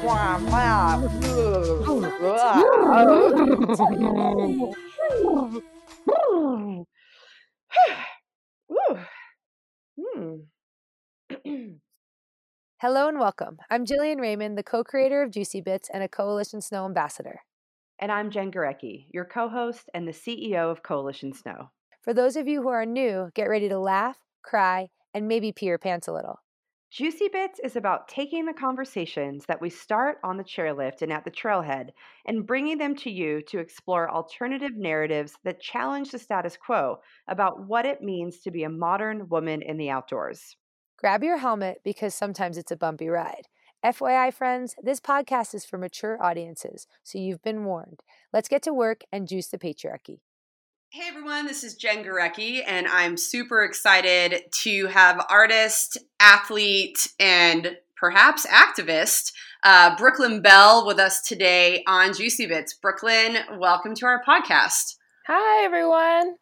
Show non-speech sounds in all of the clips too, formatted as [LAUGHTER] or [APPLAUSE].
[LAUGHS] Hello and welcome. I'm Jillian Raymond, the co creator of Juicy Bits and a Coalition Snow ambassador. And I'm Jen Gurecki, your co host and the CEO of Coalition Snow. For those of you who are new, get ready to laugh, cry, and maybe pee your pants a little. Juicy Bits is about taking the conversations that we start on the chairlift and at the trailhead and bringing them to you to explore alternative narratives that challenge the status quo about what it means to be a modern woman in the outdoors. Grab your helmet because sometimes it's a bumpy ride. FYI, friends, this podcast is for mature audiences, so you've been warned. Let's get to work and juice the patriarchy. Hey everyone, this is Jen Gurecki, and I'm super excited to have artist, athlete, and perhaps activist uh, Brooklyn Bell with us today on Juicy Bits. Brooklyn, welcome to our podcast. Hi, everyone.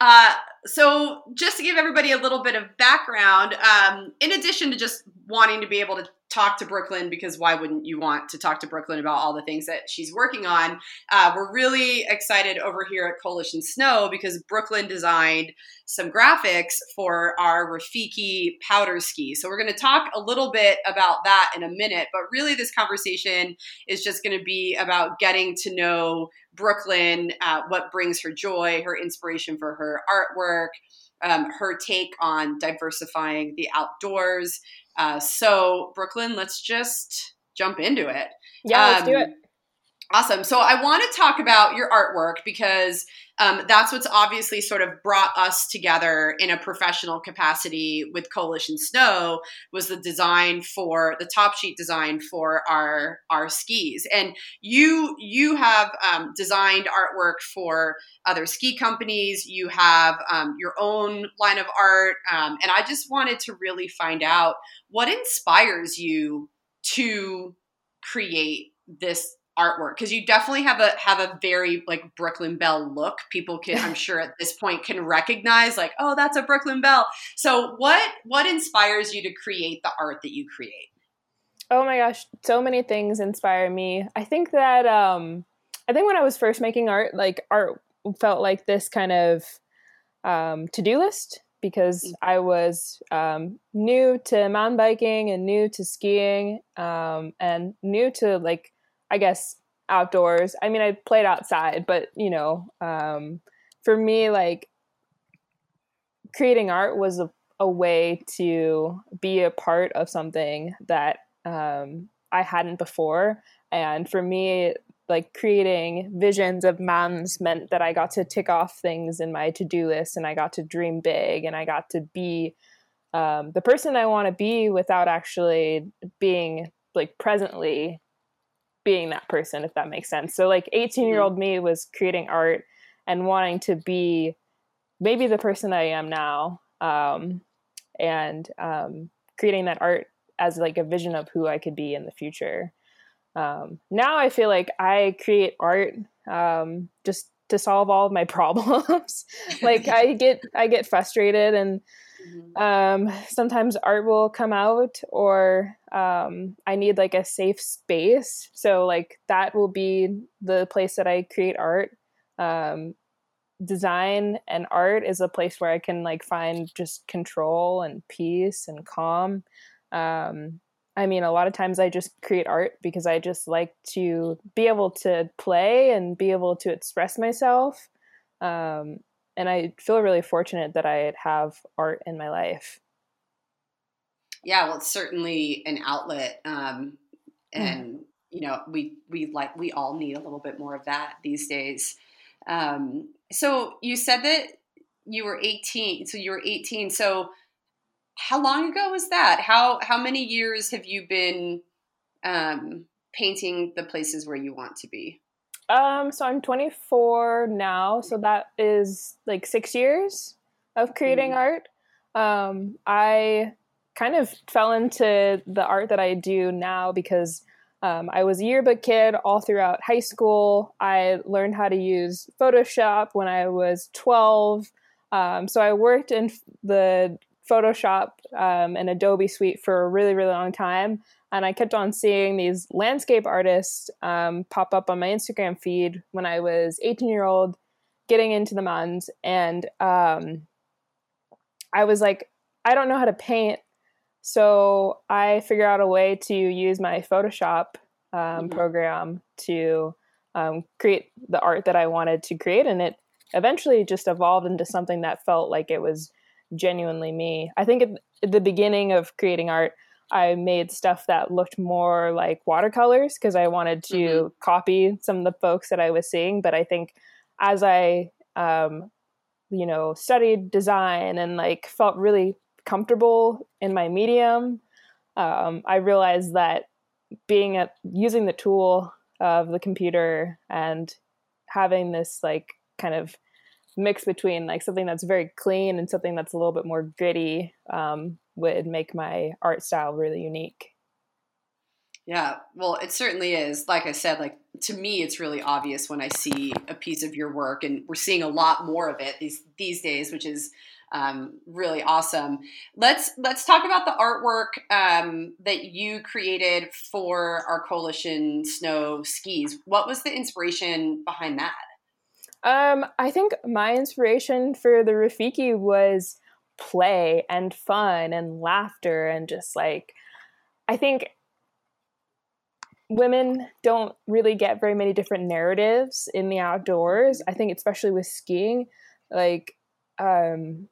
Uh, so, just to give everybody a little bit of background, um, in addition to just wanting to be able to talk to Brooklyn, because why wouldn't you want to talk to Brooklyn about all the things that she's working on? Uh, we're really excited over here at Coalition Snow because Brooklyn designed some graphics for our Rafiki powder ski. So, we're going to talk a little bit about that in a minute, but really, this conversation is just going to be about getting to know Brooklyn, uh, what brings her joy, her inspiration for her artwork, um, her take on diversifying the outdoors. Uh, so, Brooklyn, let's just jump into it. Yeah, let's do Um, it. Awesome. So I want to talk about your artwork because um, that's what's obviously sort of brought us together in a professional capacity with Coalition Snow was the design for the top sheet design for our our skis. And you you have um, designed artwork for other ski companies. You have um, your own line of art, um, and I just wanted to really find out what inspires you to create this artwork because you definitely have a have a very like Brooklyn Bell look. People can I'm [LAUGHS] sure at this point can recognize like oh that's a Brooklyn Bell. So what what inspires you to create the art that you create? Oh my gosh, so many things inspire me. I think that um I think when I was first making art, like art felt like this kind of um to-do list because I was um, new to mountain biking and new to skiing um, and new to like I guess outdoors. I mean, I played outside, but you know, um, for me, like creating art was a, a way to be a part of something that um, I hadn't before. And for me, like creating visions of mountains meant that I got to tick off things in my to do list and I got to dream big and I got to be um, the person I want to be without actually being like presently being that person, if that makes sense. So, like, 18 year old me was creating art and wanting to be maybe the person I am now um, and um, creating that art as like a vision of who I could be in the future. Um, now I feel like I create art um, just to solve all of my [LAUGHS] problems. like I get I get frustrated and um, sometimes art will come out or um, I need like a safe space. So like that will be the place that I create art. Um, design and art is a place where I can like find just control and peace and calm. Um, I mean, a lot of times I just create art because I just like to be able to play and be able to express myself. Um, and I feel really fortunate that I have art in my life. Yeah, well, it's certainly an outlet, um, and you know, we we like we all need a little bit more of that these days. Um, so you said that you were 18. So you were 18. So how long ago was that? How how many years have you been um, painting the places where you want to be? Um, so I'm 24 now, so that is like six years of creating Mhm. art. Um, I kind of fell into the art that I do now because um, I was a yearbook kid all throughout high school. I learned how to use Photoshop when I was 12. Um, so I worked in the Photoshop um, and Adobe suite for a really, really long time. And I kept on seeing these landscape artists um, pop up on my Instagram feed when I was 18 year old, getting into the mountains. And um, I was like, I don't know how to paint. So I figured out a way to use my Photoshop um, Mhm. program to um, create the art that I wanted to create. And it eventually just evolved into something that felt like it was genuinely me. I think at the beginning of creating art, I made stuff that looked more like watercolors because I wanted to copy some of the folks that I was seeing. But I think as I, um, you know, studied design and like felt really comfortable in my medium, um, I realized that being at using the tool of the computer and having this like kind of mix between like something that's very clean and something that's a little bit more gritty um, would make my art style really unique. Yeah, well, it certainly is. Like I said, like to me, it's really obvious when I see a piece of your work, and we're seeing a lot more of it these these days, which is um, really awesome. Let's let's talk about the artwork um, that you created for our coalition snow skis. What was the inspiration behind that? Um, I think my inspiration for the Rafiki was play and fun and laughter and just like I think women don't really get very many different narratives in the outdoors. I think especially with skiing, like um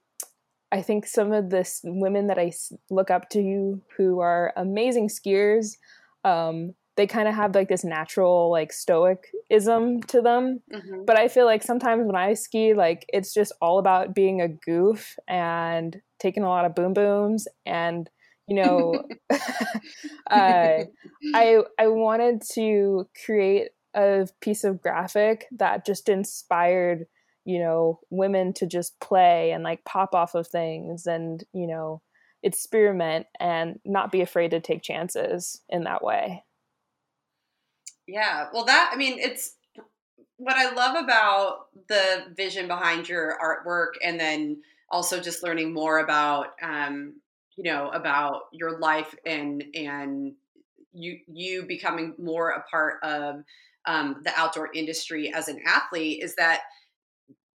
I think some of the women that I look up to who are amazing skiers, um, they kind of have like this natural like stoicism to them Mm-hmm. but I feel like sometimes when I ski, like it's just all about being a goof and taking a lot of boom booms and you know [LAUGHS] [LAUGHS] uh, I I wanted to create a piece of graphic that just inspired you know women to just play and like pop off of things and you know experiment and not be afraid to take chances in that way. Yeah, well, that I mean, it's what I love about the vision behind your artwork, and then also just learning more about, um, you know, about your life and and you you becoming more a part of um, the outdoor industry as an athlete is that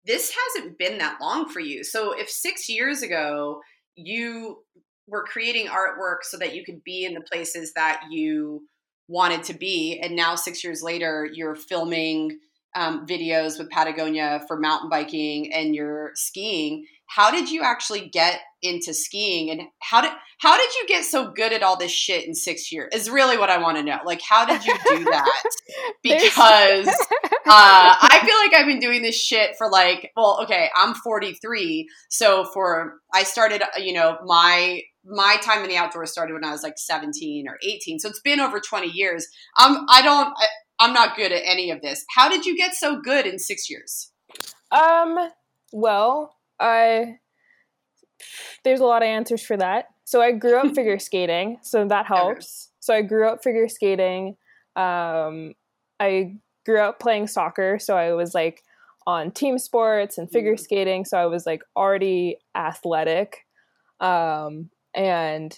this hasn't been that long for you. So if six years ago you were creating artwork so that you could be in the places that you wanted to be, and now six years later you're filming um, videos with Patagonia for mountain biking and you're skiing. How did you actually get into skiing, and how did how did you get so good at all this shit in six years? Is really what I want to know. Like, how did you do [LAUGHS] that? Because [LAUGHS] uh, I feel like I've been doing this shit for like, well, okay, I'm 43, so for I started, uh, you know, my my time in the outdoors started when I was like 17 or 18, so it's been over 20 years. I'm I don't I, I'm not good at any of this. How did you get so good in six years? Um, well, I there's a lot of answers for that. So I grew up [LAUGHS] figure skating, so that helps. So I grew up figure skating. Um, I grew up playing soccer, so I was like on team sports and figure Mhm. skating, so I was like already athletic. Um, and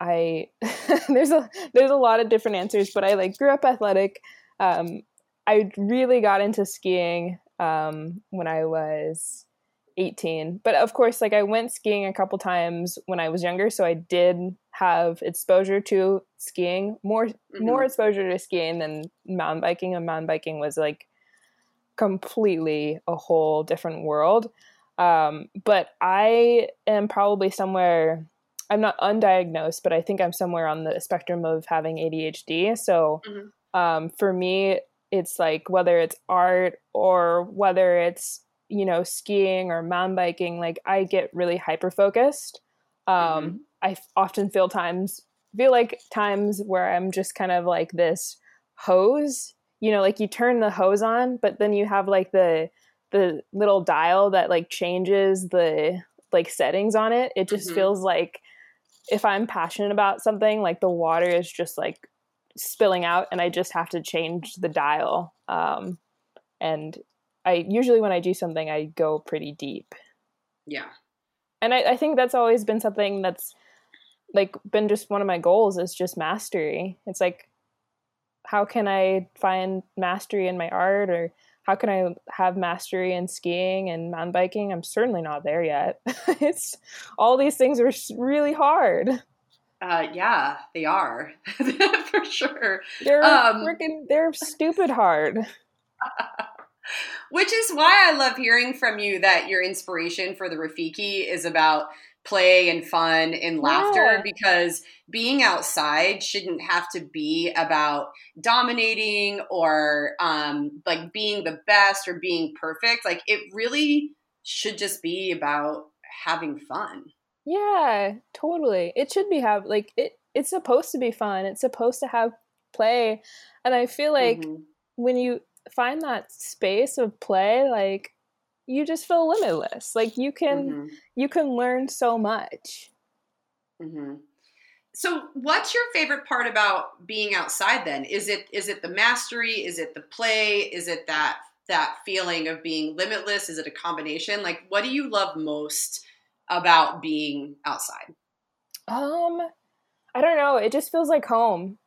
I [LAUGHS] there's a there's a lot of different answers, but I like grew up athletic. Um, I really got into skiing um, when I was 18. But of course, like I went skiing a couple times when I was younger, so I did have exposure to skiing, more more Mhm. exposure to skiing than mountain biking. And mountain biking was like completely a whole different world. Um, but I am probably somewhere. I'm not undiagnosed, but I think I'm somewhere on the spectrum of having ADHD. So Mhm. um, for me, it's like whether it's art or whether it's you know skiing or mountain biking like i get really hyper focused um i f- often feel times feel like times where i'm just kind of like this hose you know like you turn the hose on but then you have like the the little dial that like changes the like settings on it it just Mhm. feels like if i'm passionate about something like the water is just like spilling out and i just have to change the dial um and i usually when i do something i go pretty deep Yeah. and I, I think that's always been something that's like been just one of my goals is just mastery it's like how can i find mastery in my art or how can i have mastery in skiing and mountain biking? I'm certainly not there yet. [LAUGHS] It's all these things are really hard. Uh, yeah, they are. [LAUGHS] For sure. they're Um, freaking they're stupid hard. [LAUGHS] Which is why I love hearing from you that your inspiration for the Rafiki is about play and fun and laughter Yeah. because being outside shouldn't have to be about dominating or um, like being the best or being perfect. Like it really should just be about having fun. Yeah, totally. It should be have like it it's supposed to be fun. It's supposed to have play. And I feel like Mhm. when you find that space of play, like you just feel limitless. Like you can Mhm. you can learn so much. hmm So, what's your favorite part about being outside? Then is it is it the mastery? Is it the play? Is it that that feeling of being limitless? Is it a combination? Like, what do you love most about being outside? Um I don't know, it just feels like home.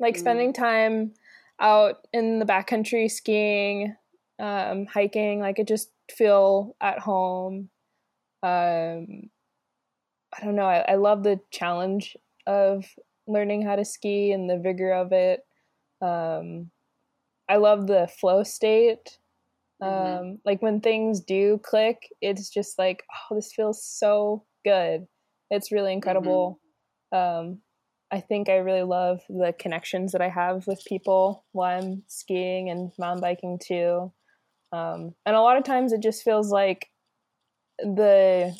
Like Mm. spending time out in the backcountry skiing, um, hiking, like it just feel at home. Um I don't know, I, I love the challenge of learning how to ski and the vigor of it. Um I love the flow state. Mhm. Um like when things do click, it's just like, oh, this feels so good. It's really incredible. Um I think I really love the connections that I have with people while I'm skiing and mountain biking too. Um, and a lot of times it just feels like the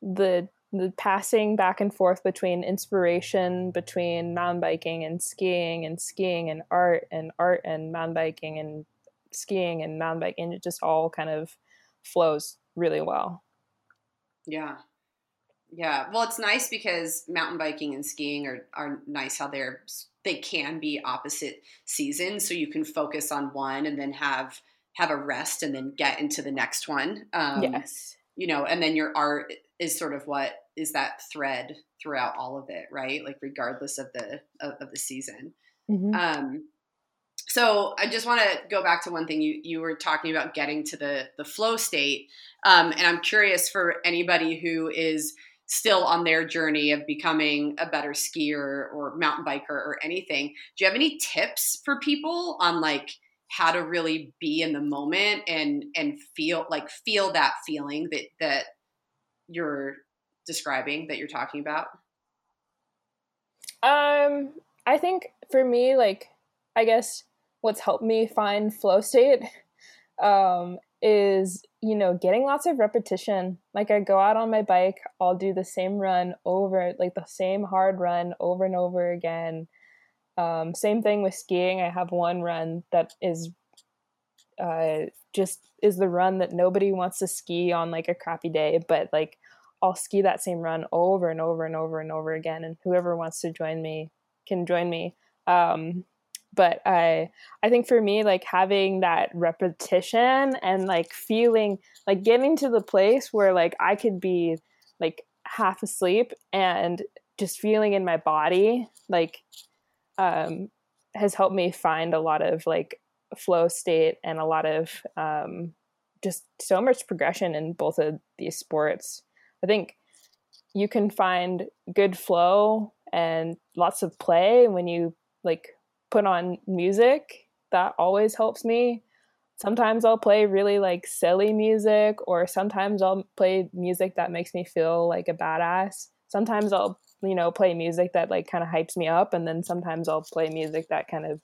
the the passing back and forth between inspiration between mountain biking and skiing and skiing and art and art and mountain biking and skiing and mountain biking it just all kind of flows really well. Yeah, yeah. Well, it's nice because mountain biking and skiing are are nice how they're they can be opposite seasons, so you can focus on one and then have have a rest and then get into the next one. Um, yes. you know, and then your art is sort of what is that thread throughout all of it, right? Like regardless of the of, of the season. Mhm. Um, so I just want to go back to one thing you you were talking about getting to the the flow state, um, and I'm curious for anybody who is still on their journey of becoming a better skier or mountain biker or anything. Do you have any tips for people on like how to really be in the moment and and feel like feel that feeling that that you're describing that you're talking about? Um, I think for me, like, I guess what's helped me find flow state um, is, you know, getting lots of repetition. Like, I go out on my bike, I'll do the same run over, like, the same hard run over and over again. Um, same thing with skiing. I have one run that is uh, just is the run that nobody wants to ski on like a crappy day, but like I'll ski that same run over and over and over and over again, and whoever wants to join me can join me. Um, but I, I think for me, like having that repetition and like feeling, like getting to the place where like I could be like half asleep and just feeling in my body, like, um, has helped me find a lot of like flow state and a lot of um, just so much progression in both of these sports. I think you can find good flow and lots of play when you like put on music. That always helps me. Sometimes I'll play really like silly music, or sometimes I'll play music that makes me feel like a badass. Sometimes I'll, you know, play music that like kind of hypes me up, and then sometimes I'll play music that kind of,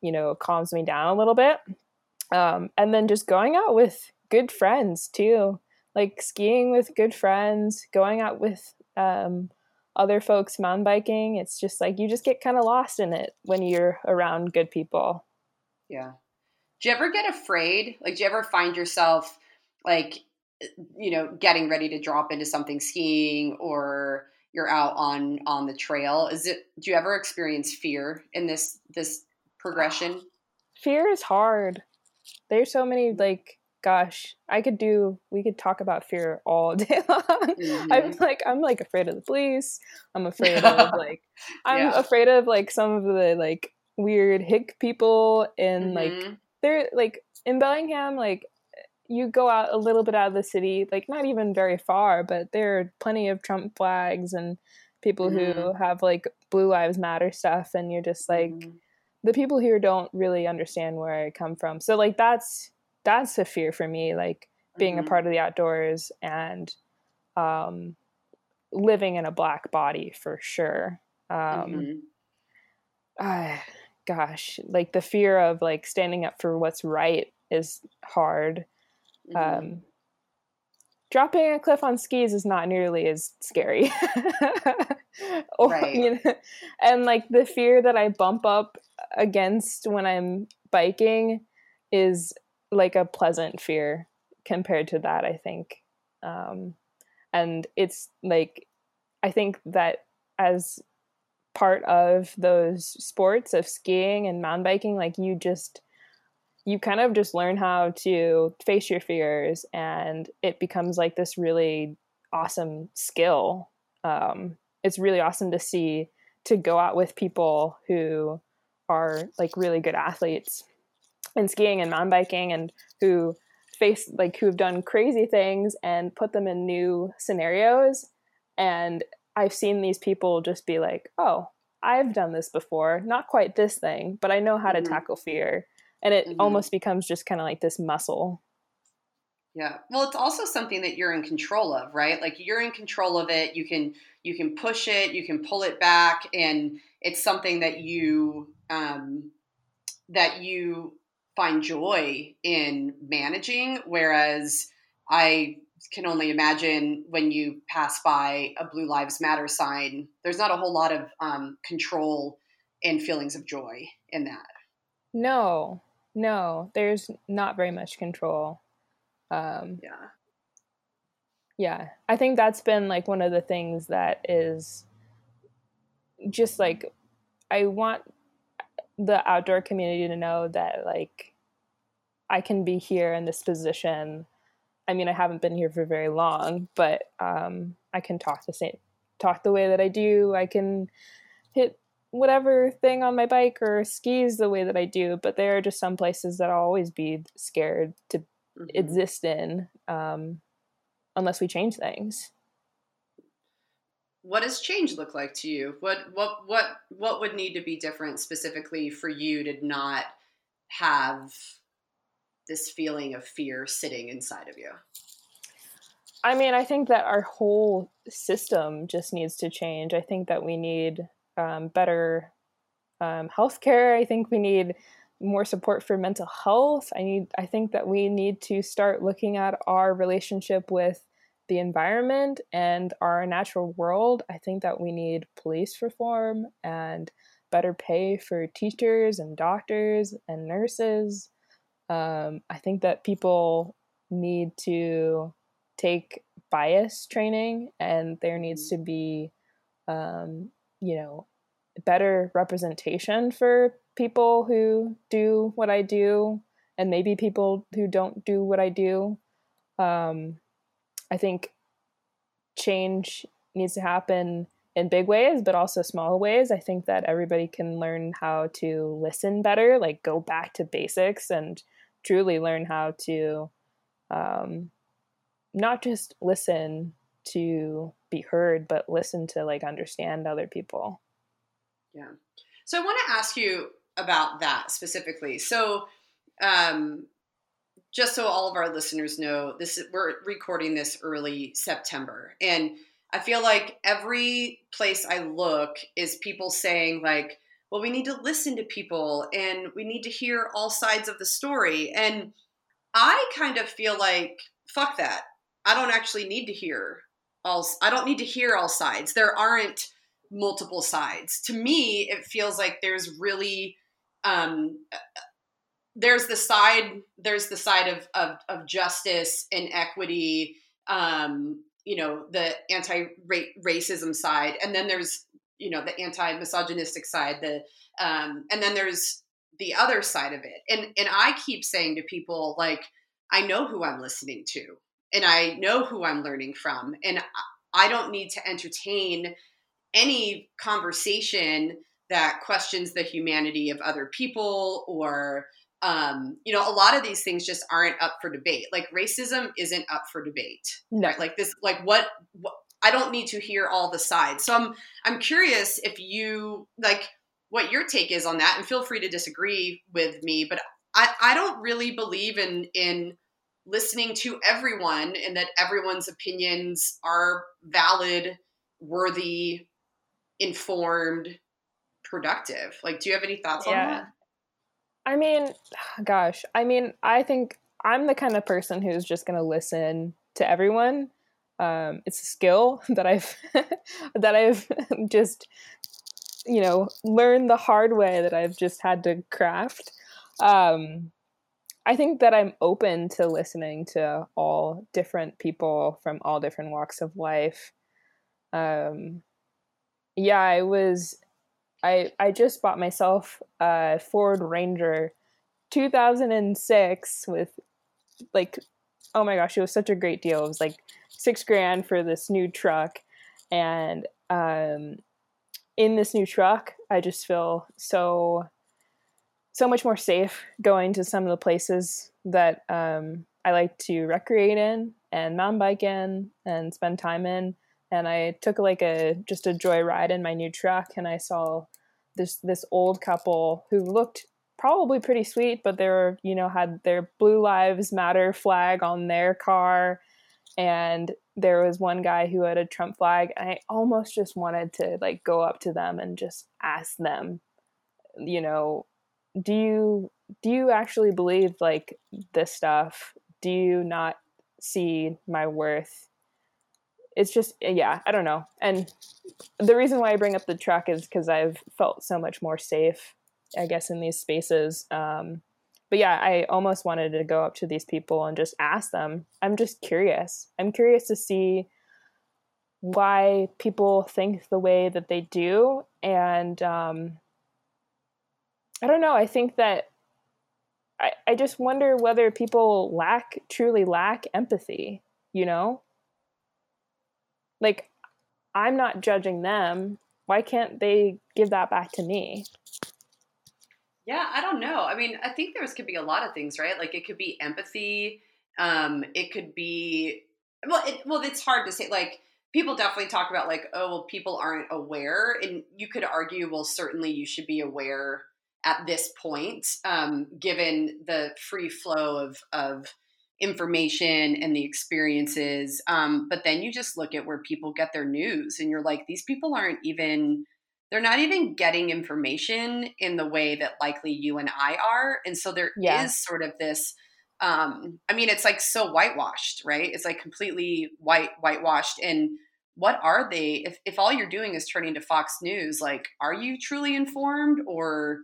you know, calms me down a little bit. Um, and then just going out with good friends too like skiing with good friends, going out with um, other folks mountain biking. It's just like you just get kind of lost in it when you're around good people. Yeah. Do you ever get afraid? Like, do you ever find yourself like, you know, getting ready to drop into something skiing or you're out on on the trail? Is it? Do you ever experience fear in this this progression? [SIGHS] Fear is hard. There's so many like gosh, I could do we could talk about fear all [LAUGHS] day long. Mm-hmm. I'm like I'm like afraid of the police. I'm afraid of [LAUGHS] like I'm yeah. afraid of like some of the like weird hick people and mm-hmm. like they're like in Bellingham like you go out a little bit out of the city, like not even very far, but there are plenty of Trump flags and people mm-hmm. who have like blue lives matter stuff and you're just like mm-hmm. the people here don't really understand where I come from. So like that's that's a fear for me like being mm-hmm. a part of the outdoors and um, living in a black body for sure um, uh, gosh like the fear of like standing up for what's right is hard mm-hmm. um, dropping a cliff on skis is not nearly as scary [LAUGHS] or, right. you know, and like the fear that i bump up against when i'm biking is like a pleasant fear compared to that i think um, and it's like i think that as part of those sports of skiing and mountain biking like you just you kind of just learn how to face your fears and it becomes like this really awesome skill. Um, it's really awesome to see to go out with people who are like really good athletes in skiing and mountain biking and who face like who've done crazy things and put them in new scenarios. And i've seen these people just be like oh i've done this before. Not quite this thing but i know how mm-hmm. to tackle fear and it mm-hmm. almost becomes just kind of like this muscle. Yeah. Well it's also something that you're in control of right? Like you're in control of it. You can you can push it. You can pull it back. And it's something that you um that you find joy in managing. Whereas I can only imagine when you pass by a Blue Lives Matter sign, there's not a whole lot of um, control and feelings of joy in that. No, no, there's not very much control. Um, yeah. Yeah. I think that's been like one of the things that is just like, I want the outdoor community to know that like I can be here in this position. I mean, I haven't been here for very long, but um, I can talk the same, talk the way that I do. I can hit whatever thing on my bike or skis the way that I do. But there are just some places that I'll always be scared to mm-hmm. exist in, um, unless we change things what does change look like to you? What what what what would need to be different specifically for you to not have this feeling of fear sitting inside of you? I mean, I think that our whole system just needs to change. I think that we need um, better um, healthcare. I think we need more support for mental health. I need. I think that we need to start looking at our relationship with the environment and our natural world, I think that we need police reform and better pay for teachers and doctors and nurses. Um, I think that people need to take bias training, and there needs mm-hmm. to be, um, you know, better representation for people who do what I do, and maybe people who don't do what I do. Um, I think change needs to happen in big ways, but also small ways. I think that everybody can learn how to listen better, like go back to basics and truly learn how to um, not just listen to be heard, but listen to like understand other people. Yeah. So I want to ask you about that specifically. So, um, just so all of our listeners know, this is, we're recording this early September, and I feel like every place I look is people saying like, "Well, we need to listen to people, and we need to hear all sides of the story." And I kind of feel like, "Fuck that! I don't actually need to hear all. I don't need to hear all sides. There aren't." multiple sides. To me, it feels like there's really um, there's the side there's the side of of, of justice and equity. Um, you know, the anti-racism side, and then there's you know the anti-misogynistic side. The um, and then there's the other side of it. And and I keep saying to people like I know who I'm listening to and I know who I'm learning from and I don't need to entertain any conversation that questions the humanity of other people or um, you know a lot of these things just aren't up for debate. Like racism isn't up for debate No. right? Like this like what, what i don't need to hear all the sides. So i'm i'm curious if you like what your take is on that and feel free to disagree with me but i i don't really believe in in listening to everyone and that everyone's opinions are valid worthy informed productive like do you have any thoughts on Yeah. that I mean, [SIGHS] gosh, I mean, I think I'm the kind of person who's just going to listen to everyone. Um, it's a skill [LAUGHS] that I've [LAUGHS] that I've [LAUGHS] just you know learned the hard way that I've just had to craft. Um, I think that I'm open to listening to all different people from all different walks of life. Um, yeah, I was I I just bought myself a Ford Ranger 2006 with like oh my gosh, it was such a great deal. It was like 6 grand for this new truck and um in this new truck, I just feel so so much more safe going to some of the places that um I like to recreate in and mountain bike in and spend time in. And I took like a just a joy ride in my new truck and I saw this this old couple who looked probably pretty sweet but they were you know had their blue lives matter flag on their car. And there was one guy who had a Trump flag and I almost just wanted to like go up to them and just ask them you know do you do you actually believe like this stuff? Do you not see my worth? It's just yeah i don't know. And the reason why i bring up the truck is because i've felt so much more safe i guess in these spaces um but yeah i almost wanted to go up to these people and just ask them. I'm just curious. I'm curious to see why people think the way that they do and um i don't know i think that I, I just wonder whether people lack truly lack empathy you know like i'm not judging them why can't they give that back to me Yeah, I don't know. I mean, I think there's could be a lot of things, right? Like it could be empathy. Um, it could be well, it, well, it's hard to say. Like people definitely talk about like, oh, well, people aren't aware, and you could argue, well, certainly you should be aware at this point, um, given the free flow of of information and the experiences. Um, but then you just look at where people get their news, and you're like, these people aren't even they're not even getting information in the way that likely you and I are. And so there is Yeah. sort of this um I mean it's like so whitewashed, right? It's like completely white whitewashed and what are they if if all you're doing is turning to Fox News, like are you truly informed or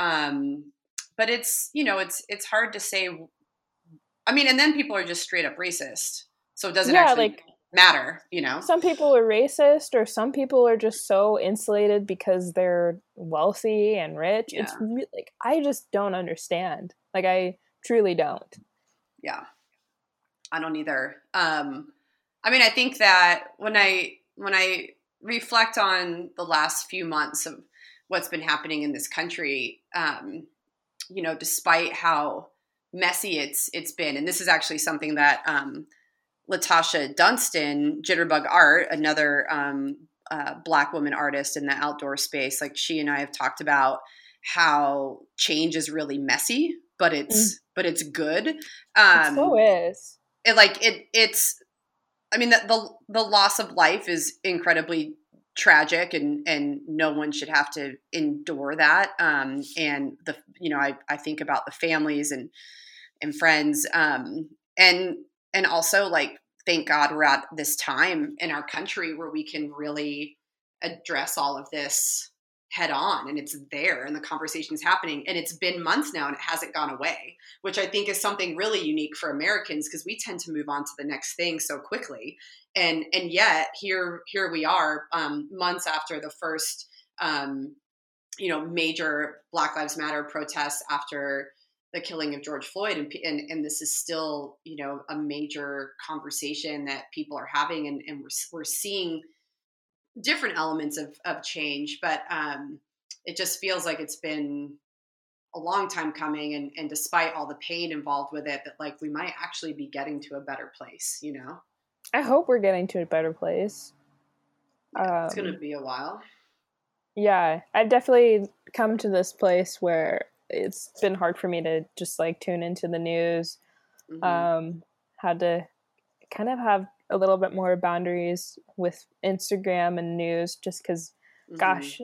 um but it's, you know, it's it's hard to say I mean and then people are just straight up racist. So it doesn't Yeah, actually like- matter, you know? some people are racist or some people are just so insulated because they're wealthy and rich. It's re- like i just don't understand. Like i truly don't. Yeah. I don't either. Um i mean i think that when i when i reflect on the last few months of what's been happening in this country um you know despite how messy it's it's been. And this is actually something that um latasha dunstan jitterbug art another um uh, black woman artist in the outdoor space like she and i have talked about how change is really messy but it's but it's good. It um so is. it like it it's i mean the, the the loss of life is incredibly tragic and and no one should have to endure that. Um and the you know i i think about the families and and friends um and and also like thank god we're at this time in our country where we can really address all of this head on and it's there and the conversation's happening and it's been months now and it hasn't gone away which i think is something really unique for americans because we tend to move on to the next thing so quickly. And and yet here here we are um, months after the first um, you know major black lives matter protests after the killing of george floyd and, and and this is still you know a major conversation that people are having and, and we're, we're seeing different elements of, of change, but um, it just feels like it's been a long time coming. And, and despite all the pain involved with it, that like we might actually be getting to a better place, you know? I hope we're getting to a better place. Yeah, it's going to Um, be a while. Yeah, I've definitely come to this place where it's been hard for me to just like tune into the news. Mhm. Um, had to kind of have a little bit more boundaries with Instagram and news just because Mhm. gosh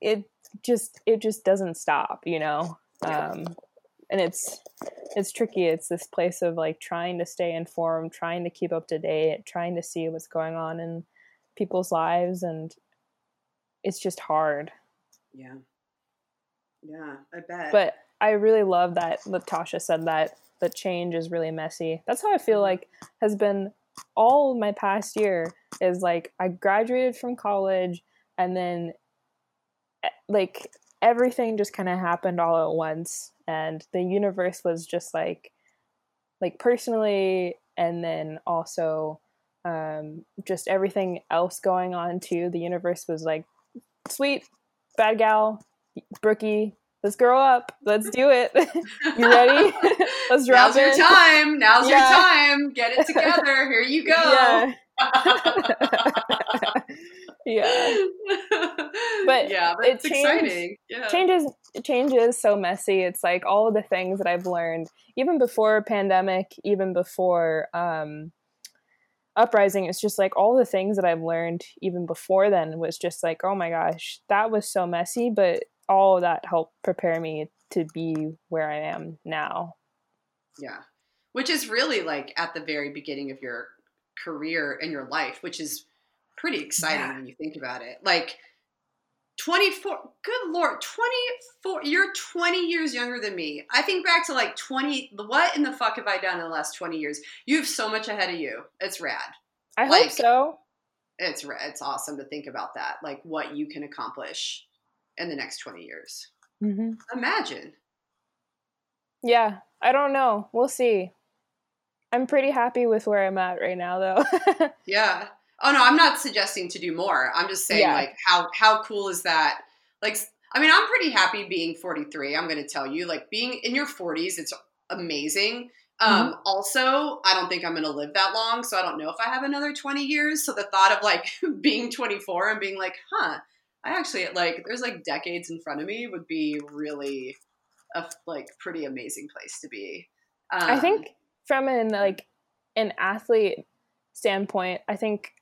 it just it just doesn't stop you know Yeah. um and it's it's tricky it's this place of like trying to stay informed trying to keep up to date trying to see what's going on in people's lives and it's just hard Yeah. Yeah, I bet. but i really love that latasha said that the change is really messy that's how i feel Mhm. like has been all my past year is like i graduated from college and then eh, like everything just kind of happened all at once and the universe was just like like personally and then also um just everything else going on too the universe was like sweet bad gal brookie let's grow up let's do it [LAUGHS] you ready [LAUGHS] let's drop Now's your time. Now's Yeah. your time. Get it together. Here you go. yeah [LAUGHS] yeah But yeah, but it exciting. Yeah. change is change is so messy it's like all of the things that i've learned even before pandemic even before um uprising it's just like all the things that i've learned even before then was just like oh my gosh that was so messy but all of that helped prepare me to be where i am now Yeah. Which is really like at the very beginning of your career and your life, which is pretty exciting Yeah. when you think about it. Like 24, good lord, 24, you're 20 years younger than me. I think back to like 20, what in the fuck have I done in the last 20 years? You have so much ahead of you. It's rad. i Like- hope so It's it's awesome to think about that, like what you can accomplish in the next 20 years. mm-hmm. Imagine. yeah i don't know we'll see i'm pretty happy with where i'm at right now though [LAUGHS] Yeah. Oh no, I'm not suggesting to do more. I'm just saying Yeah. like how how cool is that? Like I mean, I'm pretty happy being 43. I'm going to tell you like being in your 40s it's amazing. Um Mm-hmm. also, I don't think I'm going to live that long, so I don't know if I have another 20 years. So the thought of like [LAUGHS] being 24 and being like, "Huh, I actually like there's like decades in front of me would be really a like pretty amazing place to be." Um, I think from an like an athlete standpoint, I think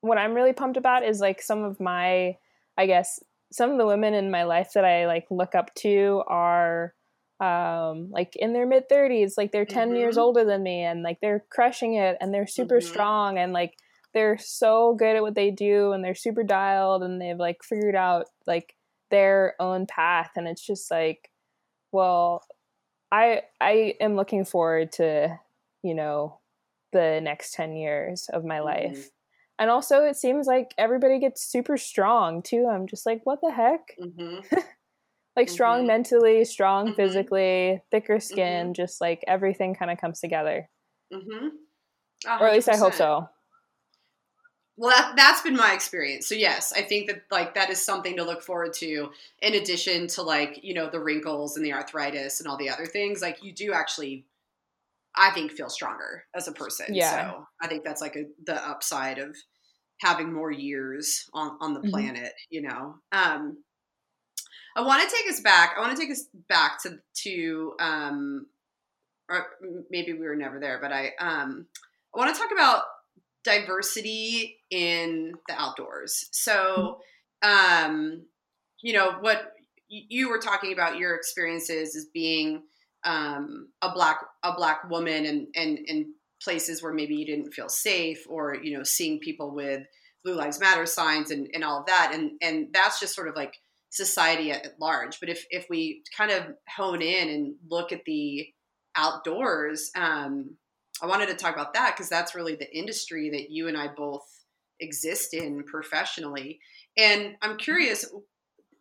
what I'm really pumped about is like some of my I guess some of the women in my life that I like look up to are um like in their mid 30s like they're 10 years Mhm. older than me and like they're crushing it and they're super Mhm. strong and like they're so good at what they do and they're super dialed and they've like figured out like their own path. And it's just like well i i am looking forward to you know the next 10 years of my Mhm. life. And also it seems like everybody gets super strong too. I'm just like what the heck? Mhm. [LAUGHS] like strong Mhm. mentally strong Mhm. physically thicker skin just like everything kind of comes together. Or at least i hope so Well, that, that's been my experience. So yes, I think that like that is something to look forward to. In addition to like you know the wrinkles and the arthritis and all the other things, like you do actually, I think, feel stronger as a person. Yeah. So I think that's like a, the upside of having more years on on the Mhm. planet. You know. Um, I want to take us back. I want to take us back to to um, or maybe we were never there, but I um, I want to talk about diversity in the outdoors. So, um, you know, what you were talking about your experiences as being um, a black a black woman and and in places where maybe you didn't feel safe, or you know, seeing people with Blue Lives Matter signs and, and all of that. And and that's just sort of like society at, at large. But if if we kind of hone in and look at the outdoors, um, I wanted to talk about that because that's really the industry that you and I both exist in professionally. And I'm curious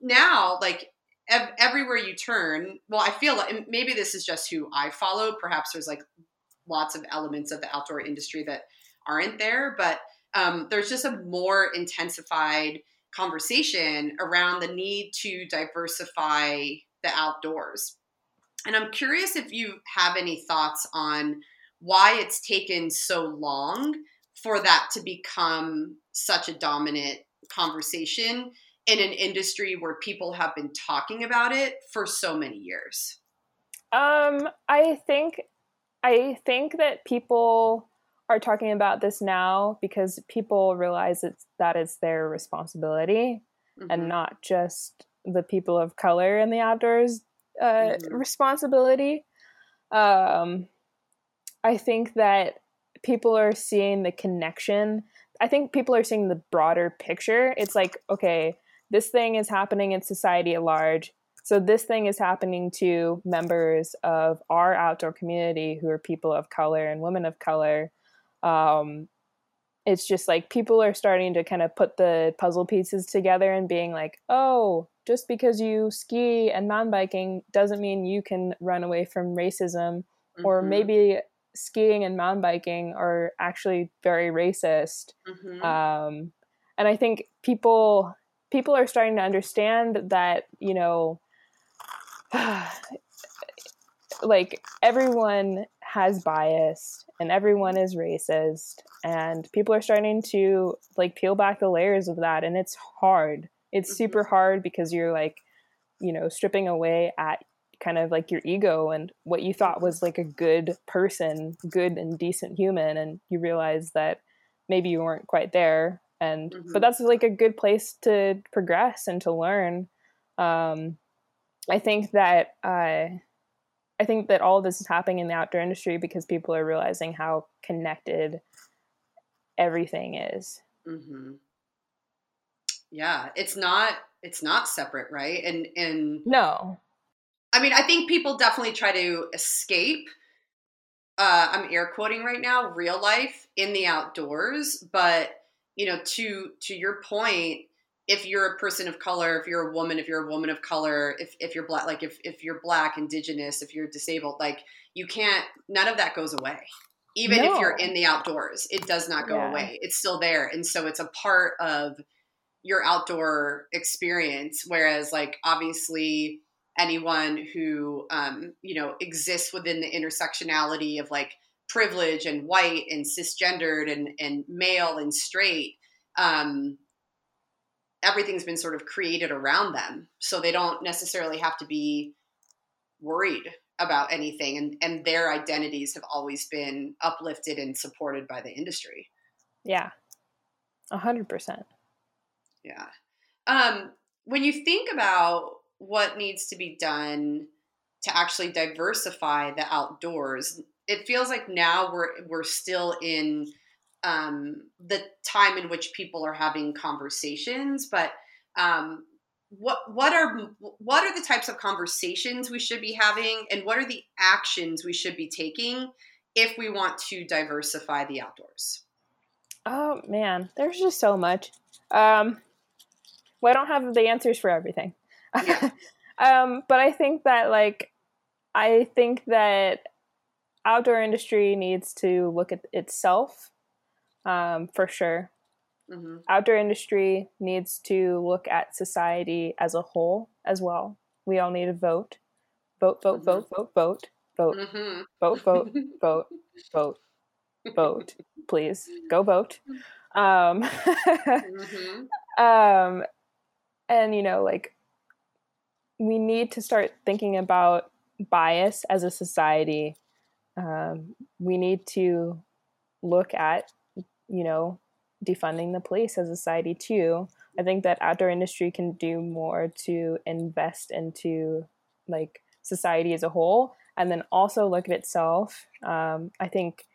now, like ev- everywhere you turn, well, I feel like maybe this is just who I follow. Perhaps there's like lots of elements of the outdoor industry that aren't there, but um, there's just a more intensified conversation around the need to diversify the outdoors. And I'm curious if you have any thoughts on why it's taken so long for that to become such a dominant conversation in an industry where people have been talking about it for so many years? Um, I think I think that people are talking about this now because people realize it's that it's their responsibility Mm-hmm. and not just the people of color in the outdoors uh, Mhm. responsibility. Um, I think that people are seeing the connection. I think people are seeing the broader picture. It's like, okay, this thing is happening in society at large. So this thing is happening to members of our outdoor community who are people of color and women of color. Um, it's just like people are starting to kind of put the puzzle pieces together and being like, oh, just because you ski and mountain biking doesn't mean you can run away from racism, or Mhm. maybe skiing and mountain biking are actually very racist. Mhm. Um, and I think people people are starting to understand that you know, [SIGHS] like everyone has bias and everyone is racist and people are starting to like peel back the layers of that and it's hard it's Mhm. super hard because you're like you know stripping away at kind of like your ego and what you thought was like a good person good and decent human and you realize that maybe you weren't quite there and Mhm. but that's like a good place to progress and to learn um i think that uh I think that all this is happening in the outdoor industry because people are realizing how connected everything is. hmm Yeah, it's not it's not separate, right? And and No. I mean, I think people definitely try to escape. Uh, I'm air quoting right now, real life in the outdoors. But you know, to to your point, if you're a person of color, if you're a woman, if you're a woman of color, if if you're black, like if if you're black, indigenous, if you're disabled, like you can't. None of that goes away. Even if you're in the outdoors, it does not go Yeah. away. It's still there, and so it's a part of your outdoor experience. Whereas, like obviously, anyone who um, you know exists within the intersectionality of like privilege and white and cisgendered and and male and straight um, everything's been sort of created around them so they don't necessarily have to be worried about anything and and their identities have always been uplifted and supported by the industry Yeah. A hundred percent. Yeah. Um, when you think about what needs to be done to actually diversify the outdoors, it feels like now we're we're still in um, the time in which people are having conversations. But um, what what are what are the types of conversations we should be having, and what are the actions we should be taking if we want to diversify the outdoors? Oh man, there's just so much. Um well, I don't have the answers for everything. Yeah. [LAUGHS] um, but I think that like I think that outdoor industry needs to look at itself um, for sure. hmm outdoor industry needs to look at society as a whole as well. We all need to vote. Vote, vote, Mhm. vote, vote, vote, vote, hmm vote, vote, [LAUGHS] vote, vote, vote. Please go vote. [LAUGHS] Um, hmm um, and you know, like we need to start thinking about bias as a society. Um, we need to look at, you know, defunding the police as a society too. I think that outdoor industry can do more to invest into like society as a whole, and then also look at itself. Um, I think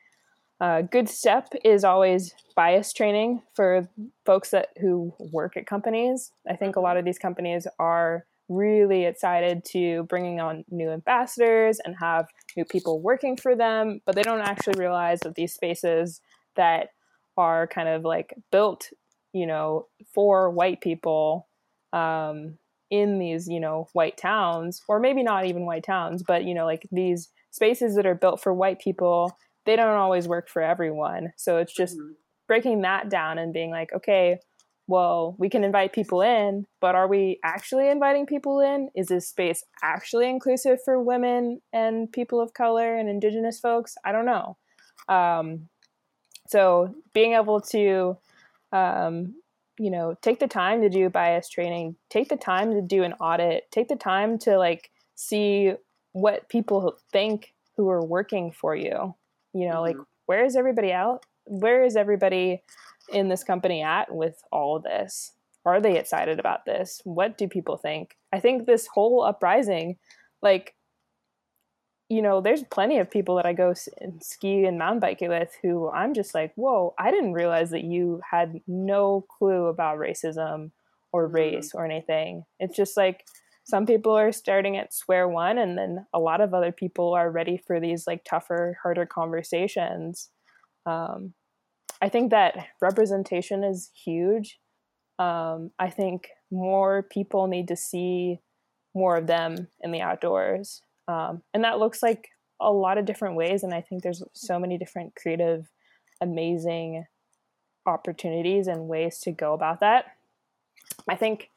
a good step is always bias training for folks that who work at companies. I think a lot of these companies are really excited to bringing on new ambassadors and have new people working for them, but they don't actually realize that these spaces that are kind of like built, you know, for white people um, in these, you know, white towns, or maybe not even white towns, but you know, like these spaces that are built for white people, they don't always work for everyone. So it's just Mhm. breaking that down and being like, okay, well, we can invite people in, but are we actually inviting people in? Is this space actually inclusive for women and people of color and indigenous folks? I don't know. Um, so being able to, um, you know, take the time to do bias training, take the time to do an audit, take the time to like see what people think who are working for you. You know, like Mhm. where is everybody out? Where is everybody in this company at with all of this? Are they excited about this? What do people think? I think this whole uprising, like, you know, there's plenty of people that I go s- and ski and mountain bike with who I'm just like, whoa, I didn't realize that you had no clue about racism or Mhm. race or anything. It's just like some people are starting at square one, and then a lot of other people are ready for these like tougher, harder conversations. Um, I think that representation is huge. Um, I think more people need to see more of them in the outdoors. Um, and that looks like a lot of different ways. And I think there's so many different creative, amazing opportunities and ways to go about that. I think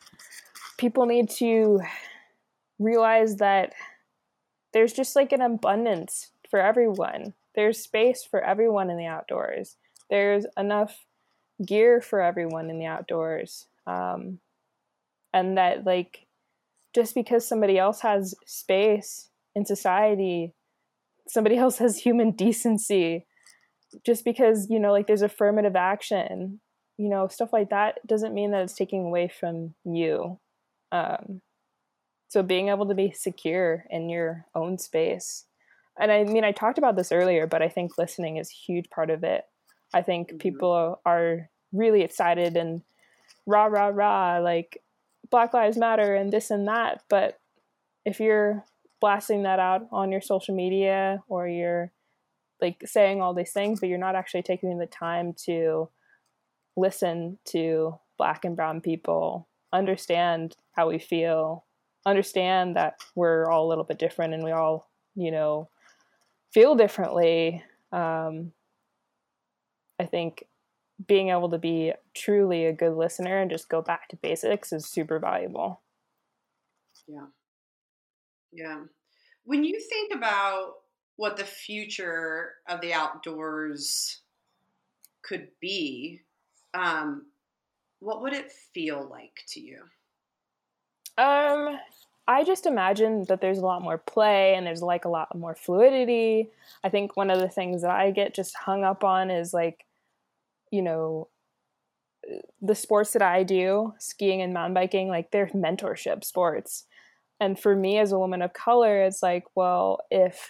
people need to realize that there's just like an abundance for everyone. There's space for everyone in the outdoors. There's enough gear for everyone in the outdoors. Um, and that, like, just because somebody else has space in society, somebody [LAUGHS] else has human decency, just because, you know, like there's affirmative action, you know, stuff like that doesn't mean that it's taking away from you. Um, so being able to be secure in your own space. And I mean, I talked about this earlier, but I think listening is a huge part of it. I think Mhm. people are really excited and rah, rah, rah, like Black Lives Matter and this and that. But if you're blasting that out on your social media or you're like saying all these things, but you're not actually taking the time to listen to Black and Brown people, understand how we feel, understand that we're all a little bit different and we all, you know, feel differently. Um, I think being able to be truly a good listener and just go back to basics is super valuable. Yeah. Yeah. When you think about what the future of the outdoors could be, um, what would it feel like to you? Um, I just imagine that there's a lot more play and there's like a lot more fluidity. I think one of the things that I get just hung up on is like, you know, the sports that I do, skiing and mountain biking, like they're mentorship sports. And for me as a woman of color, it's like, well, if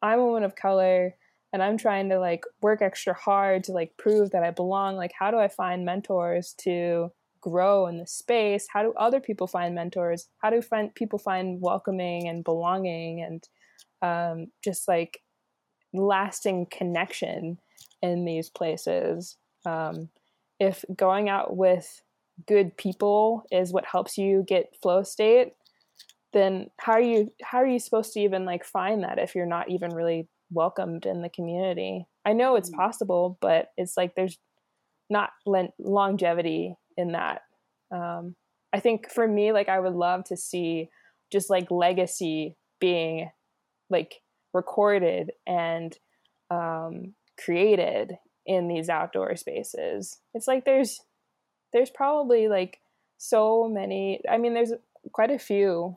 I'm a woman of color and I'm trying to like work extra hard to like prove that I belong, like how do I find mentors to grow in the space? How do other people find mentors? How do find people find welcoming and belonging and um, just like lasting connection in these places? Um, if going out with good people is what helps you get flow state, then how are you how are you supposed to even like find that if you're not even really welcomed in the community? I know it's Mm. possible, but it's like there's not len- longevity in that. Um, I think for me, like I would love to see just like legacy being like recorded and um, created in these outdoor spaces. It's like there's there's probably like so many. I mean, there's quite a few.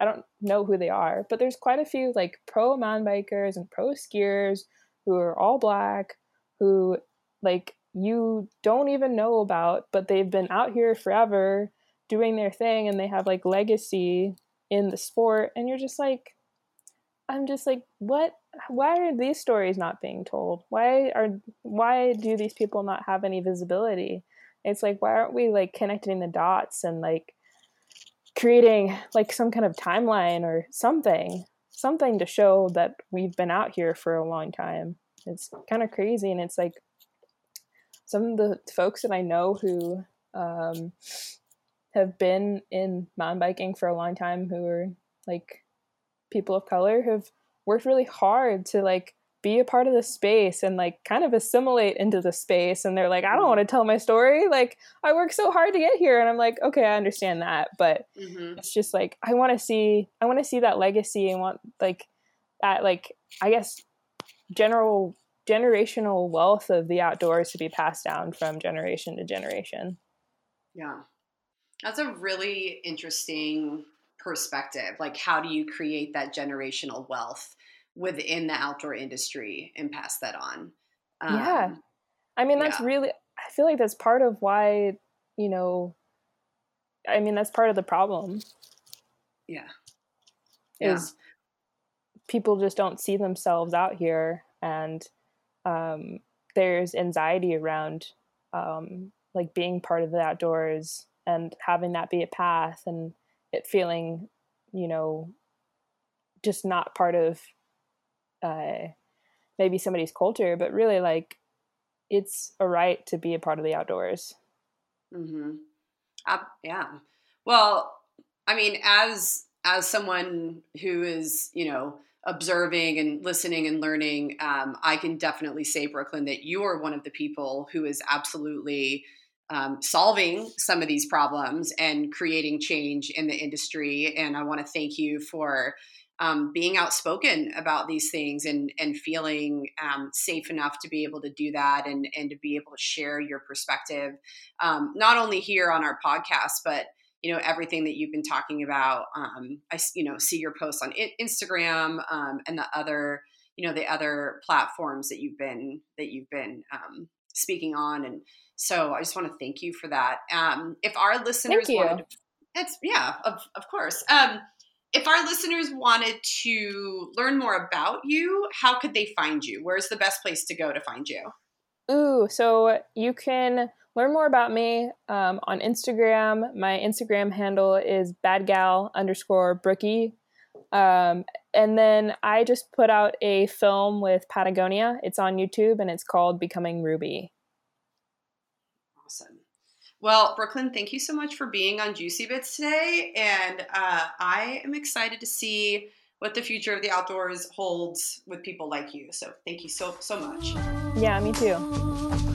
I don't know who they are, but there's quite a few like pro mountain bikers and pro skiers who are all black who like you don't even know about, but they've been out here forever doing their thing and they have like legacy in the sport and you're just like I'm just like what why are these stories not being told? Why are why do these people not have any visibility? It's like why aren't we like connecting the dots and like creating like some kind of timeline or something, something to show that we've been out here for a long time. It's kind of crazy, and it's like some of the folks that I know who um, have been in mountain biking for a long time, who are like people of color, have worked really hard to like be a part of the space and like kind of assimilate into the space and they're like i don't want to tell my story like i worked so hard to get here and i'm like okay i understand that but Mm-hmm. it's just like i want to see i want to see that legacy and want like that like i guess general generational wealth of the outdoors to be passed down from generation to generation Yeah. That's a really interesting perspective. Like, how do you create that generational wealth within the outdoor industry and pass that on? Yeah. I mean, that's Yeah. really, I feel like that's part of why, you know, I mean, that's part of the problem Yeah. Yeah. is people just don't see themselves out here and um, there's anxiety around um, like being part of the outdoors and having that be a path and it feeling, you know, just not part of uh, maybe somebody's culture, but really like it's a right to be a part of the outdoors. Mm-hmm. Uh, yeah. Well, I mean, as as someone who is, you know, observing and listening and learning, um, I can definitely say, Brooklyn, that you are one of the people who is absolutely um, solving some of these problems and creating change in the industry. And I want to thank you for um, being outspoken about these things and and feeling um, safe enough to be able to do that and and to be able to share your perspective, um, not only here on our podcast, but you know everything that you've been talking about. Um, I you know see your posts on Instagram um, and the other you know the other platforms that you've been that you've been um, speaking on, and so I just want to thank you for that. Um, if our listeners wanted, to, it's yeah, of of course. Um, if our listeners wanted to learn more about you, how could they find you? Where's the best place to go to find you? Ooh, so you can learn more about me um, on Instagram. My Instagram handle is badgal underscore brookie. Um, and then I just put out a film with Patagonia. It's on YouTube and it's called Becoming Ruby. Well, Brooklyn, thank you so much for being on Juicy Bits today. And uh, I am excited to see what the future of the outdoors holds with people like you. So thank you so, so much. Yeah, me too.